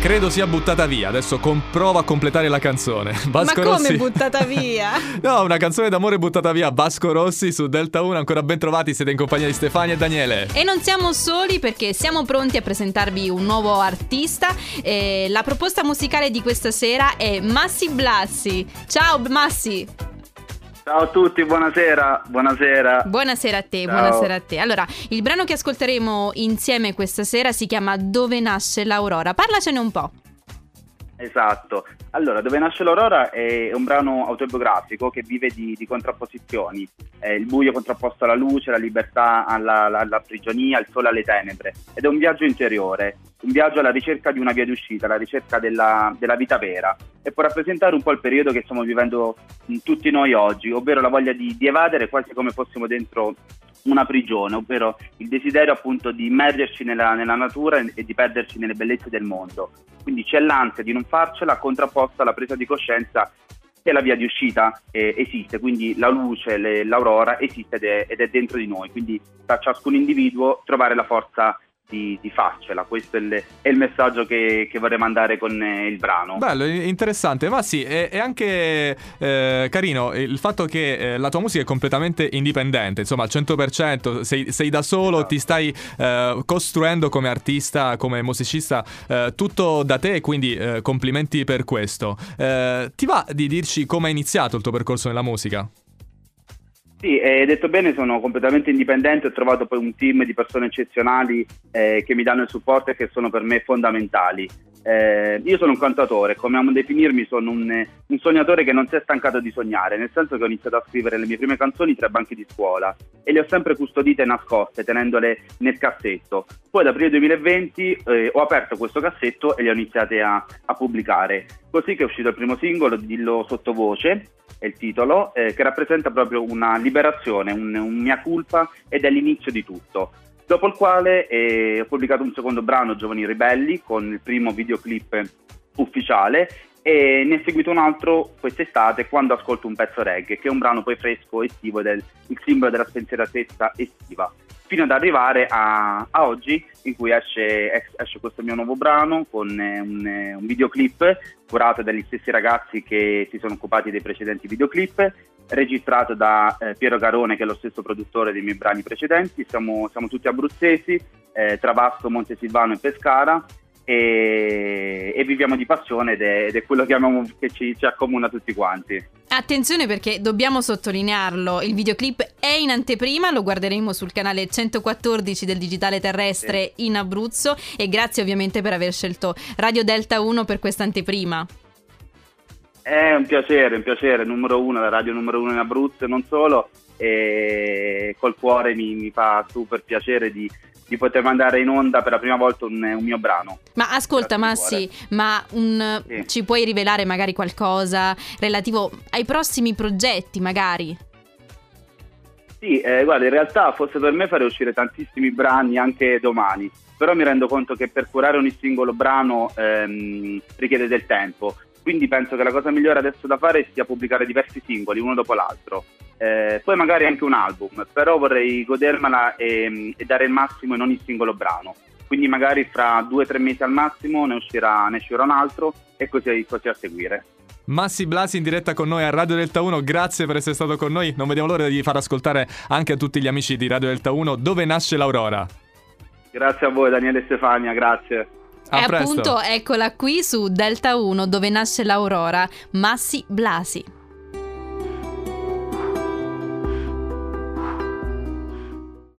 Credo sia buttata via. Adesso comprova a completare la canzone. Vasco Ma come Rossi... buttata via? no, una canzone d'amore buttata via. Vasco Rossi su Delta 1. Ancora ben trovati. Siete in compagnia di Stefania e Daniele. E non siamo soli perché siamo pronti a presentarvi un nuovo artista. E la proposta musicale di questa sera è Massi Blassi. Ciao Massi. Ciao a tutti, buonasera. Buonasera. Buonasera a te, Ciao. buonasera a te. Allora, il brano che ascolteremo insieme questa sera si chiama Dove nasce l'Aurora. Parlacene un po'. Esatto. Allora, Dove nasce l'Aurora è un brano autobiografico che vive di, di contrapposizioni. È il buio contrapposto alla luce, la libertà alla, alla, alla, prigionia, il sole alle tenebre. Ed è un viaggio interiore, un viaggio alla ricerca di una via d'uscita, alla ricerca della, della vita vera. E può rappresentare un po' il periodo che stiamo vivendo tutti noi oggi, ovvero la voglia di, di evadere quasi come fossimo dentro una prigione, ovvero il desiderio appunto di immergerci nella, nella natura e di perderci nelle bellezze del mondo. Quindi c'è l'ansia di non farcela contrapposta alla presa di coscienza che la via di uscita eh, esiste, quindi la luce, le, l'aurora esiste ed è, ed è, dentro di noi, quindi sta a ciascun individuo trovare la forza di, di farcela. Questo è il, è il messaggio che, che, vorrei mandare con eh, il brano. Bello, interessante, ma sì, è, è anche eh, carino il fatto che eh, la tua musica è completamente indipendente, insomma al 100% sei, sei da solo, esatto. ti stai eh, costruendo come artista, come musicista, eh, tutto da te, quindi eh, complimenti per questo. ti va di dirci come è iniziato il tuo percorso nella musica? Sì, hai detto bene, sono completamente indipendente, ho trovato poi un team di persone eccezionali eh, che mi danno il supporto e che sono per me fondamentali. Eh, io sono un cantatore, come amo definirmi, sono un, un, sognatore che non si è stancato di sognare, nel senso che ho iniziato a scrivere le mie prime canzoni tra i banchi di scuola e le ho sempre custodite e nascoste, tenendole nel cassetto. Poi da aprile 2020 eh, ho aperto questo cassetto e le ho iniziate a, a pubblicare. Così che è uscito il primo singolo, Dillo sottovoce, è il titolo, eh, che rappresenta proprio una liberazione, un, un mia colpa ed è l'inizio di tutto. Dopo il quale eh, ho pubblicato un secondo brano, Giovani Ribelli, con il primo videoclip ufficiale e ne è seguito un altro quest'estate quando ascolto un pezzo reggae, che è un brano poi fresco, estivo, ed è il simbolo della spensieratezza estiva fino ad arrivare a, a oggi in cui esce, esce, questo mio nuovo brano con eh, un, eh, un, videoclip curato dagli stessi ragazzi che si sono occupati dei precedenti videoclip, registrato da eh, Piero Garone che è lo stesso produttore dei miei brani precedenti, siamo, siamo tutti abruzzesi, eh, Travasto, Montesilvano e Pescara e, e, viviamo di passione ed è, ed è quello che, amiamo, che ci, ci, accomuna tutti quanti. Attenzione perché dobbiamo sottolinearlo, il videoclip è in anteprima, lo guarderemo sul canale 114 del Digitale Terrestre sì. in Abruzzo e grazie ovviamente per aver scelto Radio Delta 1 per questa anteprima. È un piacere, un piacere, numero uno, la radio numero uno in Abruzzo e non solo, e col cuore mi, mi fa super piacere di di poter mandare in onda per la prima volta un, un mio brano. Ma ascolta Massi, ma un, sì. ci puoi rivelare magari qualcosa relativo ai prossimi progetti magari? Sì, eh, guarda, in realtà fosse per me fare uscire tantissimi brani anche domani, però mi rendo conto che per curare ogni singolo brano ehm, richiede del tempo quindi penso che la cosa migliore adesso da fare sia pubblicare diversi singoli uno dopo l'altro. Eh, poi magari anche un album, però vorrei godermela e, e, dare il massimo in ogni singolo brano. Quindi magari fra due o tre mesi al massimo ne uscirà, ne uscirà un altro e così, così a seguire. Massi Blasi in diretta con noi a Radio Delta 1, grazie per essere stato con noi. Non vediamo l'ora di far ascoltare anche a tutti gli amici di Radio Delta 1 dove nasce l'Aurora. Grazie a voi Daniele e Stefania, grazie. A e presto. appunto eccola qui su Delta 1 dove nasce l'Aurora, Massi Blasi.